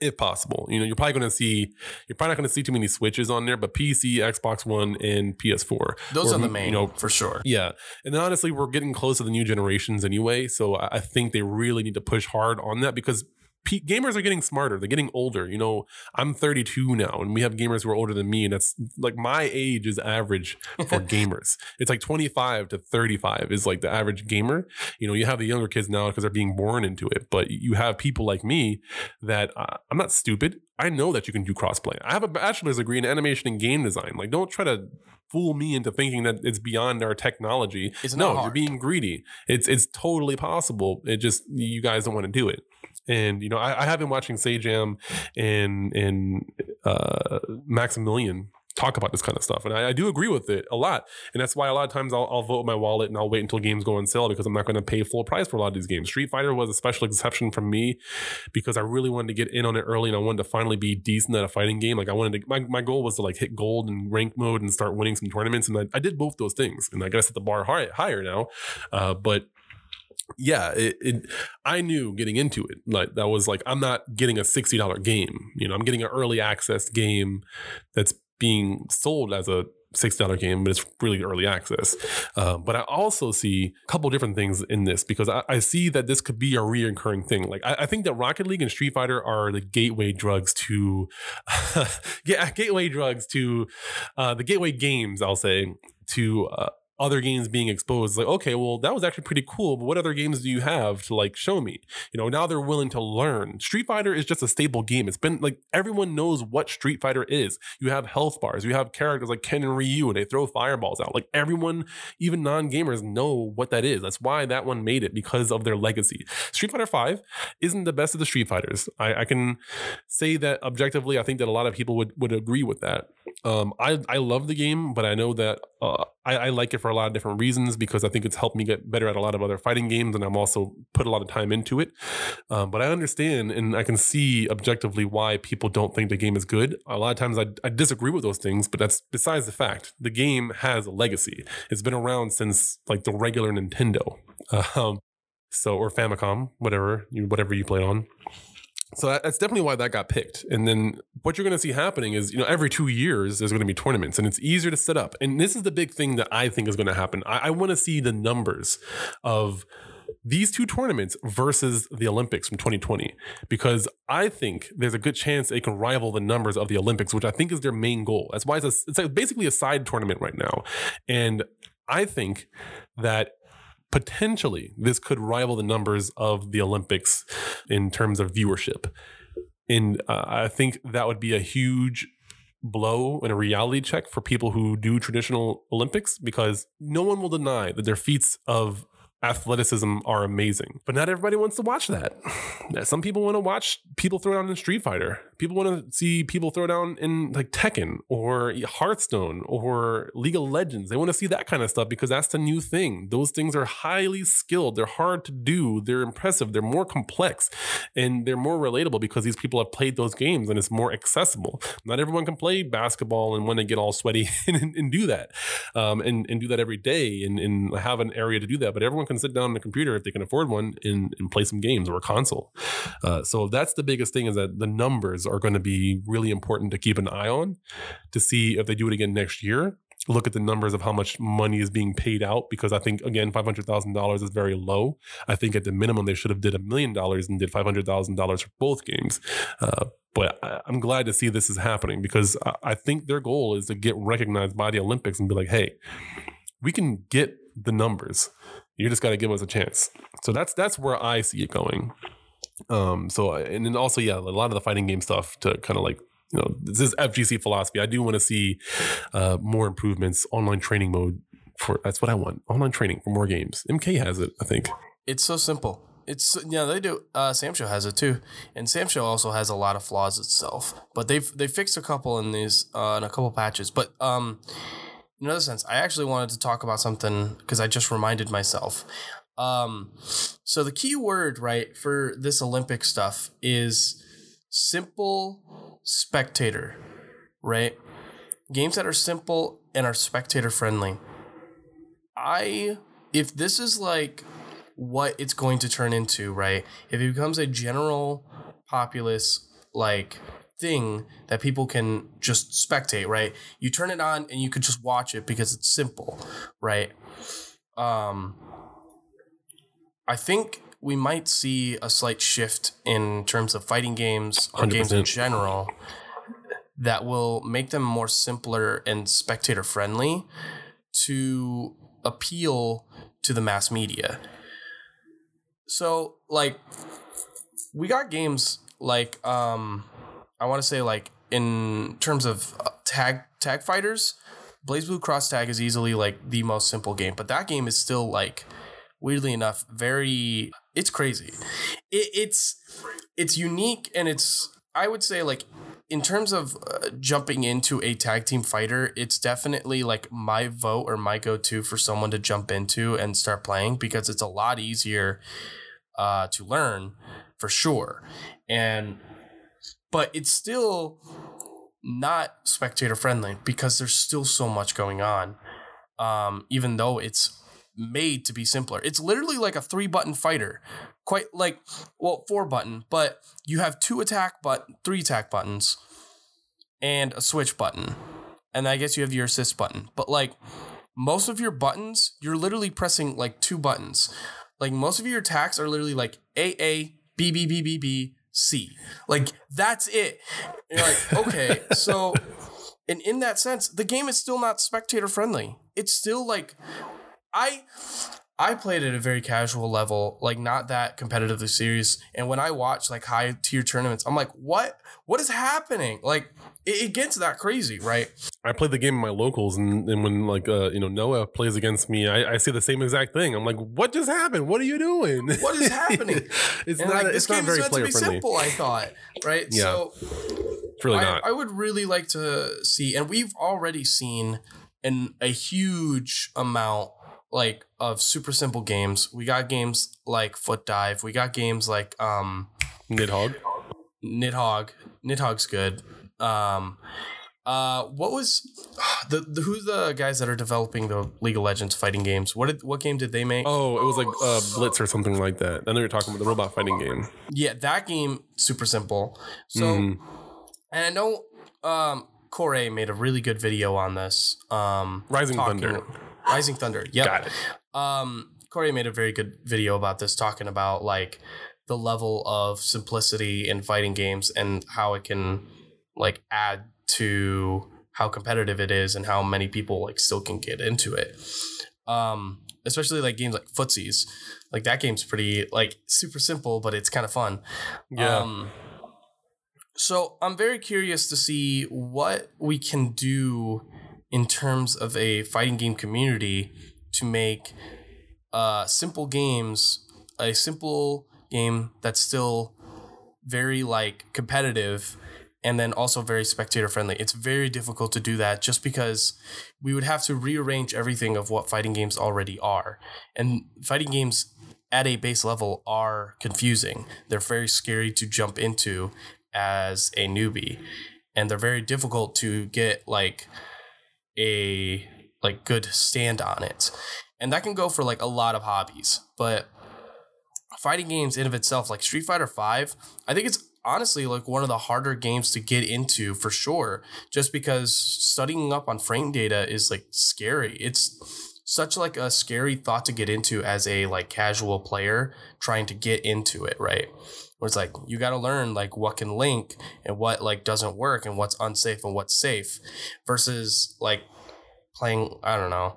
if possible. You know, you're probably going to see, you're probably not going to see too many switches on there, but PC, Xbox One, and PS4. Those Or, are the main, you know, for sure. yeah. And then honestly, we're getting close to the new generations anyway. So I I think they really need to push hard on that because P- gamers are getting smarter. They're getting older. You know, I'm 32 now, and we have gamers who are older than me. And that's like my age is average for gamers. It's like 25 to 35 is like the average gamer. You know, you have the younger kids now because they're being born into it. But you have people like me that uh, I'm not stupid. I know that you can do crossplay. I have a bachelor's degree in animation and game design. Like, don't try to fool me into thinking that it's beyond our technology. It's no, not you're being greedy. It's it's totally possible. It just you guys don't want to do it. And you know, I, I have been watching Sajam and and uh, Maximilian talk about this kind of stuff, and I, I do agree with it a lot. And that's why a lot of times I'll, I'll vote my wallet and I'll wait until games go on sale because I'm not going to pay full price for a lot of these games. Street Fighter was a special exception from me because I really wanted to get in on it early and I wanted to finally be decent at a fighting game. Like I wanted to, my, my goal was to like hit gold and rank mode and start winning some tournaments, and I, I did both those things. And I got to set the bar high, higher now, uh, but yeah, it, it I knew getting into it like that was like I'm not getting a sixty dollar game. You know, I'm getting an early access game that's being sold as a sixty dollar game, but it's really early access. Uh, but I also see a couple different things in this because I, I see that this could be a reoccurring thing. Like I, I think that Rocket League and Street Fighter are the gateway drugs to, yeah, gateway drugs to uh, the gateway games. I'll say to. Uh, other games being exposed like okay well that was actually pretty cool but what other games do you have to like show me? You know now they're willing to learn. Street fighter is just a stable game. It's been like everyone knows what street fighter is. You have health bars you have characters like ken and ryu and they throw fireballs out. Like everyone even non-gamers know what that is. That's why that one made it because of their legacy. Street fighter 5 isn't the best of the street fighters. I, I can say that objectively i think that a lot of people would would agree with that. Um, I, I love the game, but I know that uh, I, I like it for a lot of different reasons because I think it's helped me get better at a lot of other fighting games, and I'm also put a lot of time into it. Um, but I understand and I can see objectively why people don't think the game is good. A lot of times I, I disagree with those things, but that's besides the fact. The game has a legacy. It's been around since like the regular Nintendo. Um, So or Famicom, whatever you whatever you play on. So that, that's definitely why that got picked. And then what you're going to see happening is, you know, every two years there's going to be tournaments, and it's easier to set up. And this is the big thing that I think is going to happen. I, I want to see the numbers of these two tournaments versus the Olympics from 2020 because I think there's a good chance they can rival the numbers of the Olympics, which I think is their main goal. That's why it's, a, it's like basically a side tournament right now, and I think that potentially this could rival the numbers of the Olympics in terms of viewership. And uh, I think that would be a huge blow and a reality check for people who do traditional Olympics because no one will deny that their feats of athleticism are amazing. But not everybody wants to watch that. Some people want to watch people throw down in Street Fighter. People want to see people throw down in like Tekken or Hearthstone or League of Legends. They want to see that kind of stuff because that's the new thing. Those things are highly skilled. They're hard to do. They're impressive. They're more complex and they're more relatable because these people have played those games and it's more accessible. Not everyone can play basketball and want to get all sweaty and, and do that um, and, and do that every day and, and have an area to do that. But everyone can can sit down on a computer if they can afford one and, and play some games or a console. Uh, so that's the biggest thing is that the numbers are going to be really important to keep an eye on to see if they do it again next year look at the numbers of how much money is being paid out because I think again five hundred thousand dollars is very low. I think at the minimum they should have did a million dollars and did five hundred thousand dollars for both games. Uh, but I, am glad to see this is happening because I, I think their goal is to get recognized by the Olympics and be like, hey, we can get the numbers. You just got to give us a chance. So that's that's where I see it going. Um, so and then also yeah, a lot of the fighting game stuff to kind of like you know this is FGC philosophy. I do want to see uh, more improvements, online training mode for that's what I want. Online training for more games. MK has it, I think. It's so simple. It's yeah, they do. Uh, SamSho has it too, and SamSho also has a lot of flaws itself. But they've they fixed a couple in these uh, in a couple patches. But um, in another sense, I actually wanted to talk about something because I just reminded myself. Um, so the key word, right, for this Olympic stuff is simple spectator, right? Games that are simple and are spectator friendly. I, if this is like what it's going to turn into, right? If it becomes a general populace like thing that people can just spectate, right? You turn it on and you could just watch it because it's simple, right? Um I think we might see a slight shift in terms of fighting games or 100%. games in general that will make them more simpler and spectator friendly to appeal to the mass media. So, like we got games like um I want to say like in terms of uh, tag tag fighters, BlazBlue Cross Tag is easily like the most simple game, but that game is still like weirdly enough very it's crazy. It, it's it's unique and it's I would say like in terms of uh, jumping into a tag team fighter, it's definitely like my vote or my go to for someone to jump into and start playing because it's a lot easier uh, to learn for sure. And but it's still not spectator friendly because there's still so much going on. Um, even though it's made to be simpler. It's literally like a three button fighter. Quite like well, four button, but you have two attack but three attack buttons and a switch button. And I guess you have your assist button. But like most of your buttons, you're literally pressing like two buttons. Like most of your attacks are literally like A A B B B B B C. Like that's it. And you're like, okay, so and in that sense, the game is still not spectator friendly. It's still like I I played at a very casual level, like not that competitively serious. And when I watch like high tier tournaments, I'm like, what? What is happening? Like it, it gets that crazy, right? I play the game in my locals, and, and when like uh, you know Noah plays against me, I, I see the same exact thing. I'm like, what just happened? What are you doing? What is happening? it's and not. Like, it's not very player friendly. Simple, I thought, right? Yeah. So it's really I, not. I would really like to see, and we've already seen in a huge amount like of super simple games. We got games like Foot Dive. We got games like um Nidhogg. Nidhogg. Nidhogg's good. Um Uh, what was the, the who's the guys that are developing the League of Legends fighting games? What did what game did they make? Oh, it was like uh, Blitz or something like that. I know you're talking about the robot fighting game. Yeah, that game super simple. So, Mhm. and I know um, Corey made a really good video on this. Um, Rising talking- Thunder. Rising Thunder. Yep. Got it. Um, Corey made a very good video about this, talking about like the level of simplicity in fighting games and how it can like add to how competitive it is and how many people like still can get into it. Um, especially like games like footsies. Like that game's pretty like super simple, but it's kind of fun. Yeah. Um, so I'm very curious to see what we can do in terms of a fighting game community to make uh, simple games a simple game that's still very like competitive and then also very spectator friendly. It's very difficult to do that just because we would have to rearrange everything of what fighting games already are. And fighting games at a base level are confusing. They're very scary to jump into as a newbie. And they're very difficult to get like a like good stand on it. And that can go for like a lot of hobbies. But fighting games in of itself, like Street Fighter Five, I think it's honestly like one of the harder games to get into for sure. Just because studying up on frame data is like scary. It's such like a scary thought to get into as a like casual player trying to get into it, right? Where it's like you got to learn like what can link and what like doesn't work and what's unsafe and what's safe versus like playing I don't know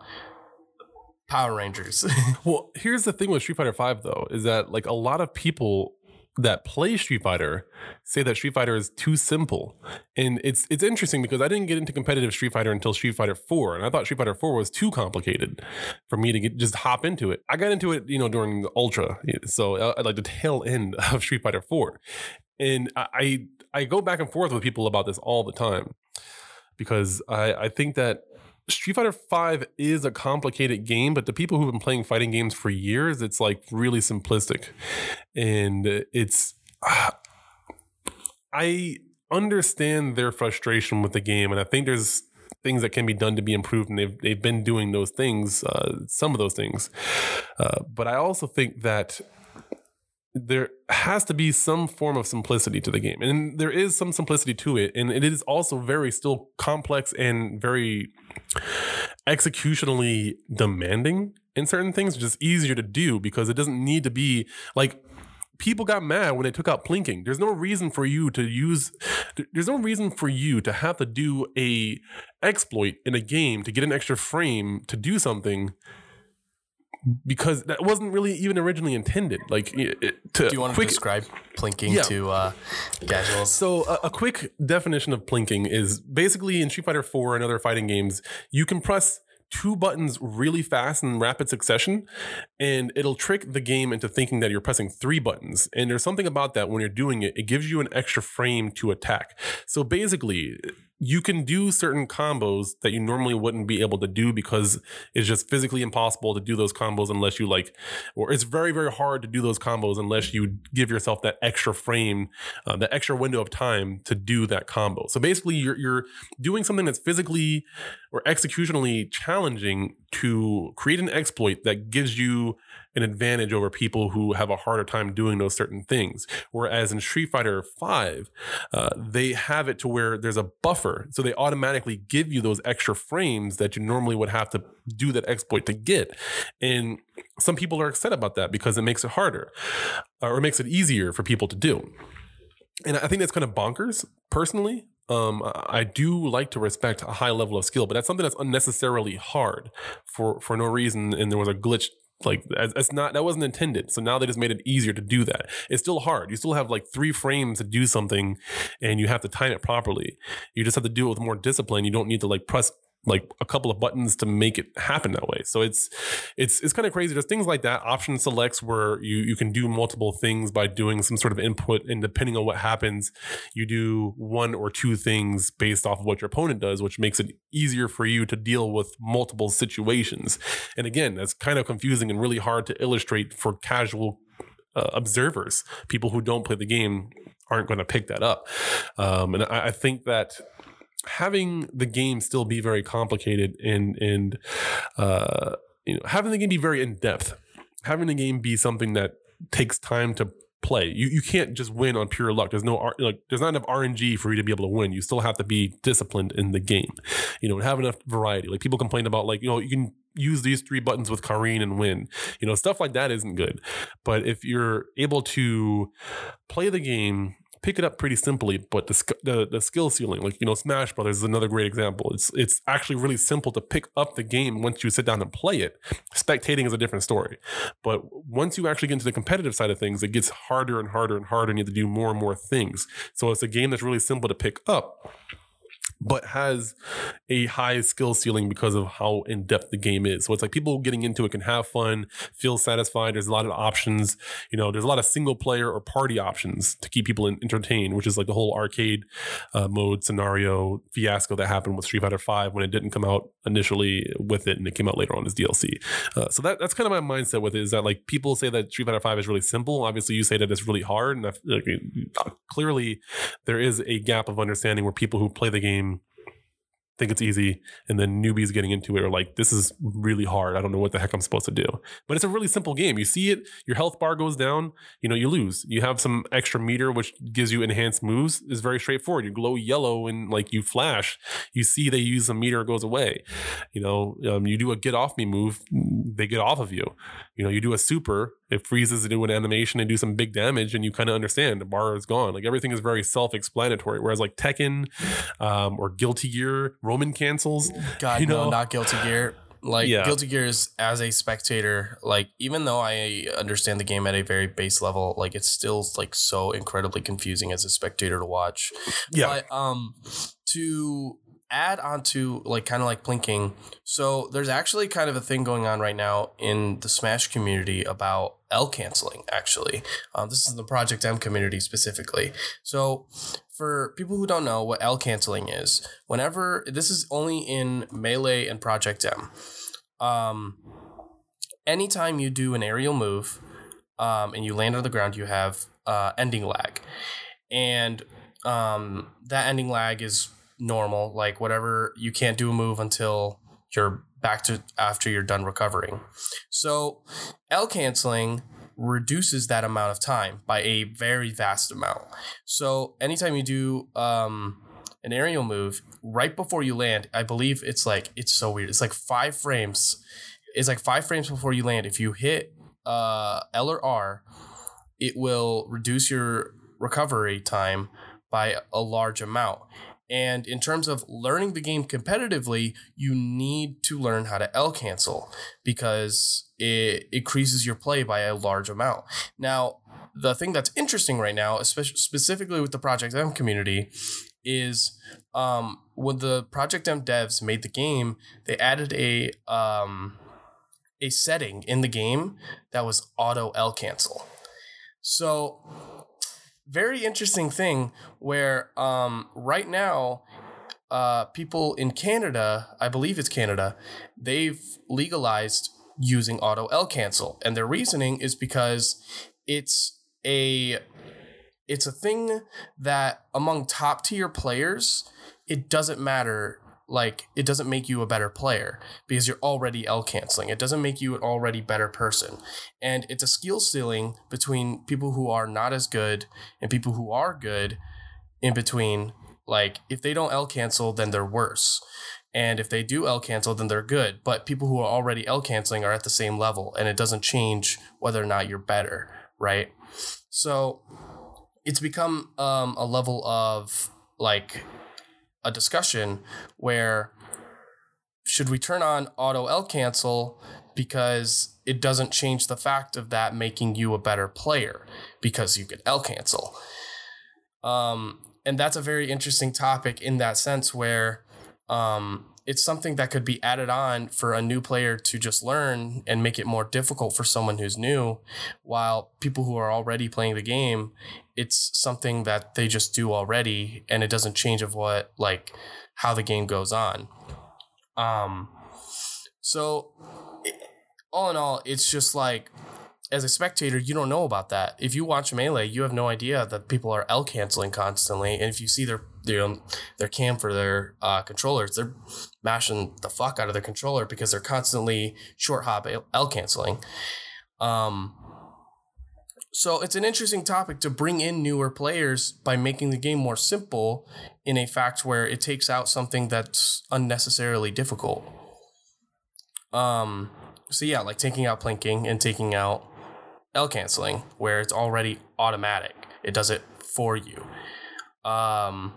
Power Rangers. Well, here's the thing with Street Fighter Five though, is that like a lot of people that play Street Fighter say that Street Fighter is too simple. And it's it's interesting because I didn't get into competitive Street Fighter until Street Fighter 4 and I thought Street Fighter 4 was too complicated for me to get just hop into it. I got into it, you know, during the Ultra, so uh, like the tail end of Street Fighter 4. And I I, I go back and forth with people about this all the time because I I think that Street Fighter 5 is a complicated game, but the people who've been playing fighting games for years, it's like really simplistic. And it's I understand their frustration with the game and I think there's things that can be done to be improved and they've they've been doing those things, uh, some of those things. Uh, but I also think that there has to be some form of simplicity to the game. And there is some simplicity to it and it is also very still complex and very executionally demanding in certain things which is easier to do because it doesn't need to be like people got mad when they took out plinking. There's no reason for you to use there's no reason for you to have to do a exploit in a game to get an extra frame to do something because that wasn't really even originally intended like it, to Do you want to quick describe plinking Yeah. to uh, casuals? so a, a quick definition of plinking is basically in Street Fighter 4 and other fighting games, you can press two buttons really fast in rapid succession and it'll trick the game into thinking that you're pressing three buttons. And there's something about that when you're doing it, it gives you an extra frame to attack. So basically, you can do certain combos that you normally wouldn't be able to do because it's just physically impossible to do those combos unless you like, or it's very, very hard to do those combos unless you give yourself that extra frame, uh, that extra window of time to do that combo. So basically, you're, you're doing something that's physically or executionally challenging to create an exploit that gives you an advantage over people who have a harder time doing those certain things. Whereas in Street Fighter 5, uh, they have it to where there's a buffer. So they automatically give you those extra frames that you normally would have to do that exploit to get. And some people are upset about that because it makes it harder uh, or makes it easier for people to do. And I think that's kind of bonkers personally. Um, I do like to respect a high level of skill, but that's something that's unnecessarily hard for for no reason. And there was a glitch like that's not that wasn't intended. So now they just made it easier to do that. It's still hard. You still have like three frames to do something, and you have to time it properly. You just have to do it with more discipline. You don't need to like press like a couple of buttons to make it happen that way. So it's it's it's kind of crazy. There's things like that. Option selects where you you can do multiple things by doing some sort of input, and depending on what happens, you do one or two things based off of what your opponent does, which makes it easier for you to deal with multiple situations. And again, that's kind of confusing and really hard to illustrate for casual uh, observers. People who don't play the game aren't going to pick that up. Um, and I, I think that having the game still be very complicated and and uh, you know having the game be very in depth, having the game be something that takes time to play. You you can't just win on pure luck. There's no like there's not enough RNG for you to be able to win. You still have to be disciplined in the game. You know, and have enough variety. Like people complain about like you know you can use these three buttons with Karin and win. You know, stuff like that isn't good. But if you're able to play the game pick it up pretty simply, but the, the, the skill ceiling, like you know, Smash Brothers is another great example. It's it's actually really simple to pick up the game once you sit down and play it. Spectating is a different story, but once you actually get into the competitive side of things, it gets harder and harder and harder, and you have to do more and more things. So it's a game that's really simple to pick up but has a high skill ceiling because of how in depth the game is. So it's like people getting into it can have fun, feel satisfied. There's a lot of options. You know, there's a lot of single player or party options to keep people entertained, which is like the whole arcade uh, mode scenario fiasco that happened with Street Fighter Five when it didn't come out initially with it and it came out later on as DLC. Uh, so that that's kind of my mindset with it is that like people say that Street Fighter Five is really simple. Obviously, you say that it's really hard, and like, clearly there is a gap of understanding where people who play the game think it's easy and then newbies getting into it are like this is really hard. I don't know what the heck i'm supposed to do. But it's a really simple game. You see it your health bar goes down you know you lose. You have some extra meter which gives you enhanced moves is very straightforward. You glow yellow and like you flash. You see they use a meter goes away. You know um, you do a get off me move they get off of you you know you do a super it freezes to do an animation and do some big damage and you kind of understand the bar is gone like everything is very self-explanatory whereas like tekken um, or guilty gear roman cancels god you know? no not guilty gear like yeah. guilty gear is as a spectator like even though i understand the game at a very base level like it's still like so incredibly confusing as a spectator to watch yeah but um to add on to like kind of like plinking so there's actually kind of a thing going on right now in the smash community about l canceling actually. Um, this is the project m community specifically. So for people who don't know what l canceling is whenever this is only in melee and project m. Um, anytime you do an aerial move um, and you land on the ground you have uh, ending lag. And um, that ending lag is normal, like whatever you can't do a move until you're back to after you're done recovering. So L canceling reduces that amount of time by a very vast amount. So anytime you do um, an aerial move right before you land, I believe it's like it's so weird. It's like five frames. It's like five frames before you land. If you hit uh, L or R, it will reduce your recovery time by a large amount. And in terms of learning the game competitively, you need to learn how to L cancel because it increases your play by a large amount. Now, the thing that's interesting right now, especially specifically with the Project M community, is um, when the Project M devs made the game, they added a um, a setting in the game that was auto L cancel. So very interesting thing where um, right now uh, people in Canada, I believe it's Canada, they've legalized using auto L cancel, and their reasoning is because it's a it's a thing that among top tier players, it doesn't matter like it doesn't make you a better player because you're already L canceling. It doesn't make you an already better person. And it's a skill ceiling between people who are not as good and people who are good in between. Like if they don't L cancel, then they're worse. And if they do L cancel, then they're good. But people who are already L canceling are at the same level and it doesn't change whether or not you're better, right? So it's become um, a level of like a discussion where should we turn on auto L cancel because it doesn't change the fact of that making you a better player because you could L cancel. Um, and that's a very interesting topic in that sense where um, it's something that could be added on for a new player to just learn and make it more difficult for someone who's new while people who are already playing the game it's something that they just do already and it doesn't change of what like how the game goes on um so all in all it's just like as a spectator, you don't know about that. If you watch Melee, you have no idea that people are L canceling constantly. And if you see their their their cam for their uh, controllers, they're mashing the fuck out of their controller because they're constantly short hop L canceling. Um, so it's an interesting topic to bring in newer players by making the game more simple in a fact where it takes out something that's unnecessarily difficult. Um, so yeah, like taking out plinking and taking out L canceling, where it's already automatic. It does it for you. Um,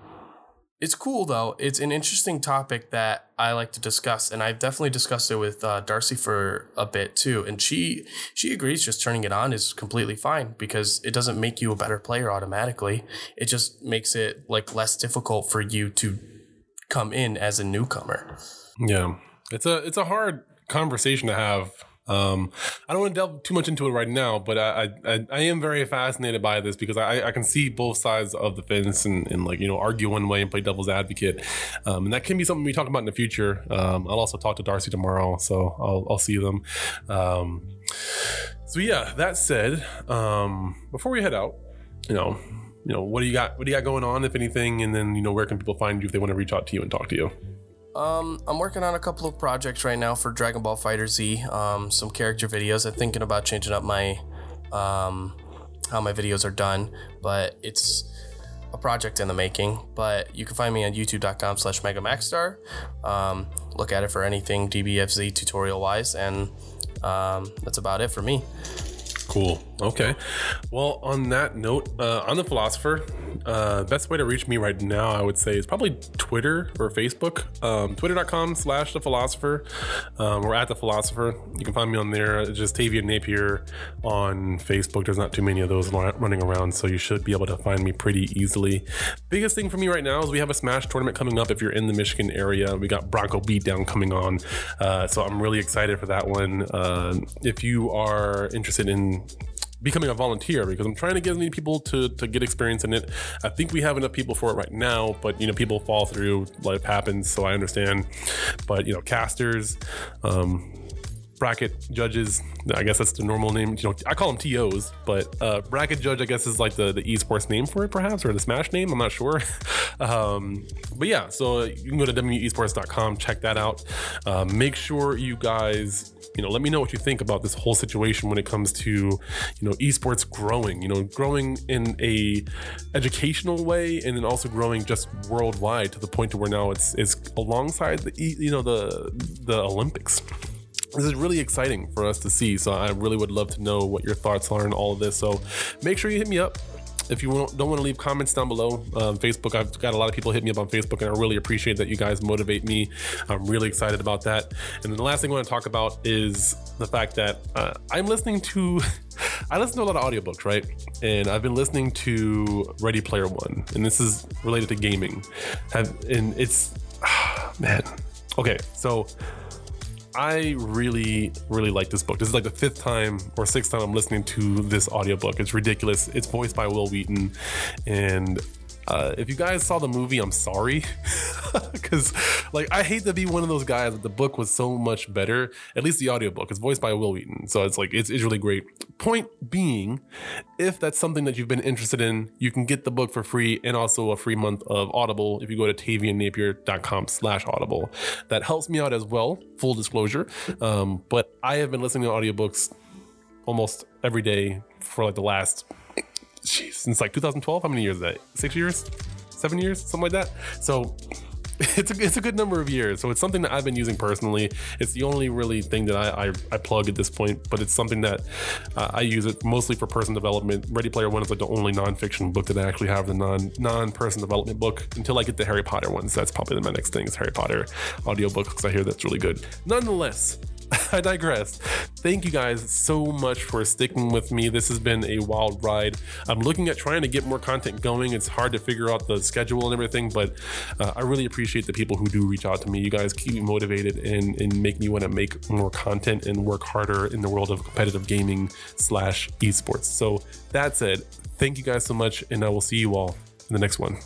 it's cool though. It's an interesting topic that I like to discuss, and I've definitely discussed it with uh, Darcy for a bit too. And she she agrees just turning it on is completely fine because it doesn't make you a better player automatically. It just makes it like less difficult for you to come in as a newcomer. Yeah, it's a it's a hard conversation to have um, I don't want to delve too much into it right now, but I I, I am very fascinated by this because I, I can see both sides of the fence and, and like you know argue one way and play devil's advocate, um, and that can be something we talk about in the future. Um, I'll also talk to Darcy tomorrow, so I'll I'll see them. Um, so yeah, that said, um, before we head out, you know, you know, what do you got? What do you got going on, if anything? And then you know, where can people find you if they want to reach out to you and talk to you? Um, I'm working on a couple of projects right now for Dragon Ball FighterZ. Um, some character videos. I'm thinking about changing up my um, how my videos are done, but it's a project in the making. But you can find me on youtube.com slash megamaxstar. Um, look at it for anything DBFZ tutorial wise, and um, that's about it for me. Cool. Okay. Well, on that note, uh, on the philosopher, uh, best way to reach me right now, I would say, is probably Twitter or Facebook. Um, Twitter.com slash the philosopher. Um, or at the philosopher. You can find me on there. It's just Tavian Napier on Facebook. There's not too many of those running around, so you should be able to find me pretty easily. Biggest thing for me right now is we have a Smash tournament coming up if you're in the Michigan area. We got Bronco Beatdown coming on. Uh, so I'm really excited for that one. Uh, if you are interested in becoming a volunteer because I'm trying to get as many people to, to get experience in it. I think we have enough people for it right now, but you know, people fall through, life happens, so I understand. But you know, casters, um, bracket judges. I guess that's the normal name. You know, I call them TOs, but uh, bracket judge, I guess, is like the, the esports name for it, perhaps, or the Smash name. I'm not sure. um, but yeah, so you can go to wesports.com, check that out. Uh, make sure you guys, you know, let me know what you think about this whole situation when it comes to, you know, esports growing. You know, growing in a educational way, and then also growing just worldwide to the point to where now it's it's alongside the you know the the Olympics this is really exciting for us to see. So I really would love to know what your thoughts are on all of this. So make sure you hit me up. If you don't want to leave comments down below, um, Facebook, I've got a lot of people hit me up on Facebook, and I really appreciate that you guys motivate me. I'm really excited about that. And then the last thing I want to talk about is the fact that uh, I'm listening to, I listen to a lot of audiobooks, right? And I've been listening to Ready Player One, and this is related to gaming. Have, and it's, man, okay, so I really, really like this book. This is like the fifth time or sixth time I'm listening to this audiobook. It's ridiculous. It's voiced by Wil Wheaton. And uh, if you guys saw the movie, I'm sorry. Because, like, I hate to be one of those guys that the book was so much better. At least the audiobook. It's voiced by Wil Wheaton. So it's like, it's, it's really great. Point being, if that's something that you've been interested in, you can get the book for free and also a free month of Audible if you go to taviannapier.com slash audible. That helps me out as well, full disclosure. Um, but I have been listening to audiobooks almost every day for like the last Jeez, since like 2012. How many years is that? Six years? Seven years? Something like that. So it's a, it's a good number of years. So it's something that I've been using personally. It's the only really thing that I, I, I plug at this point, but it's something that uh, I use it mostly for person development. Ready Player One is like the only nonfiction book that I actually have the non non person development book until I get the Harry Potter ones. That's probably my next thing is Harry Potter audiobook because I hear that's really good. Nonetheless, I digress. Thank you guys so much for sticking with me. This has been a wild ride. I'm looking at trying to get more content going. It's hard to figure out the schedule and everything, but uh, I really appreciate the people who do reach out to me. You guys keep me motivated and, and make me want to make more content and work harder in the world of competitive gaming slash esports. So that said, thank you guys so much, and I will see you all in the next one.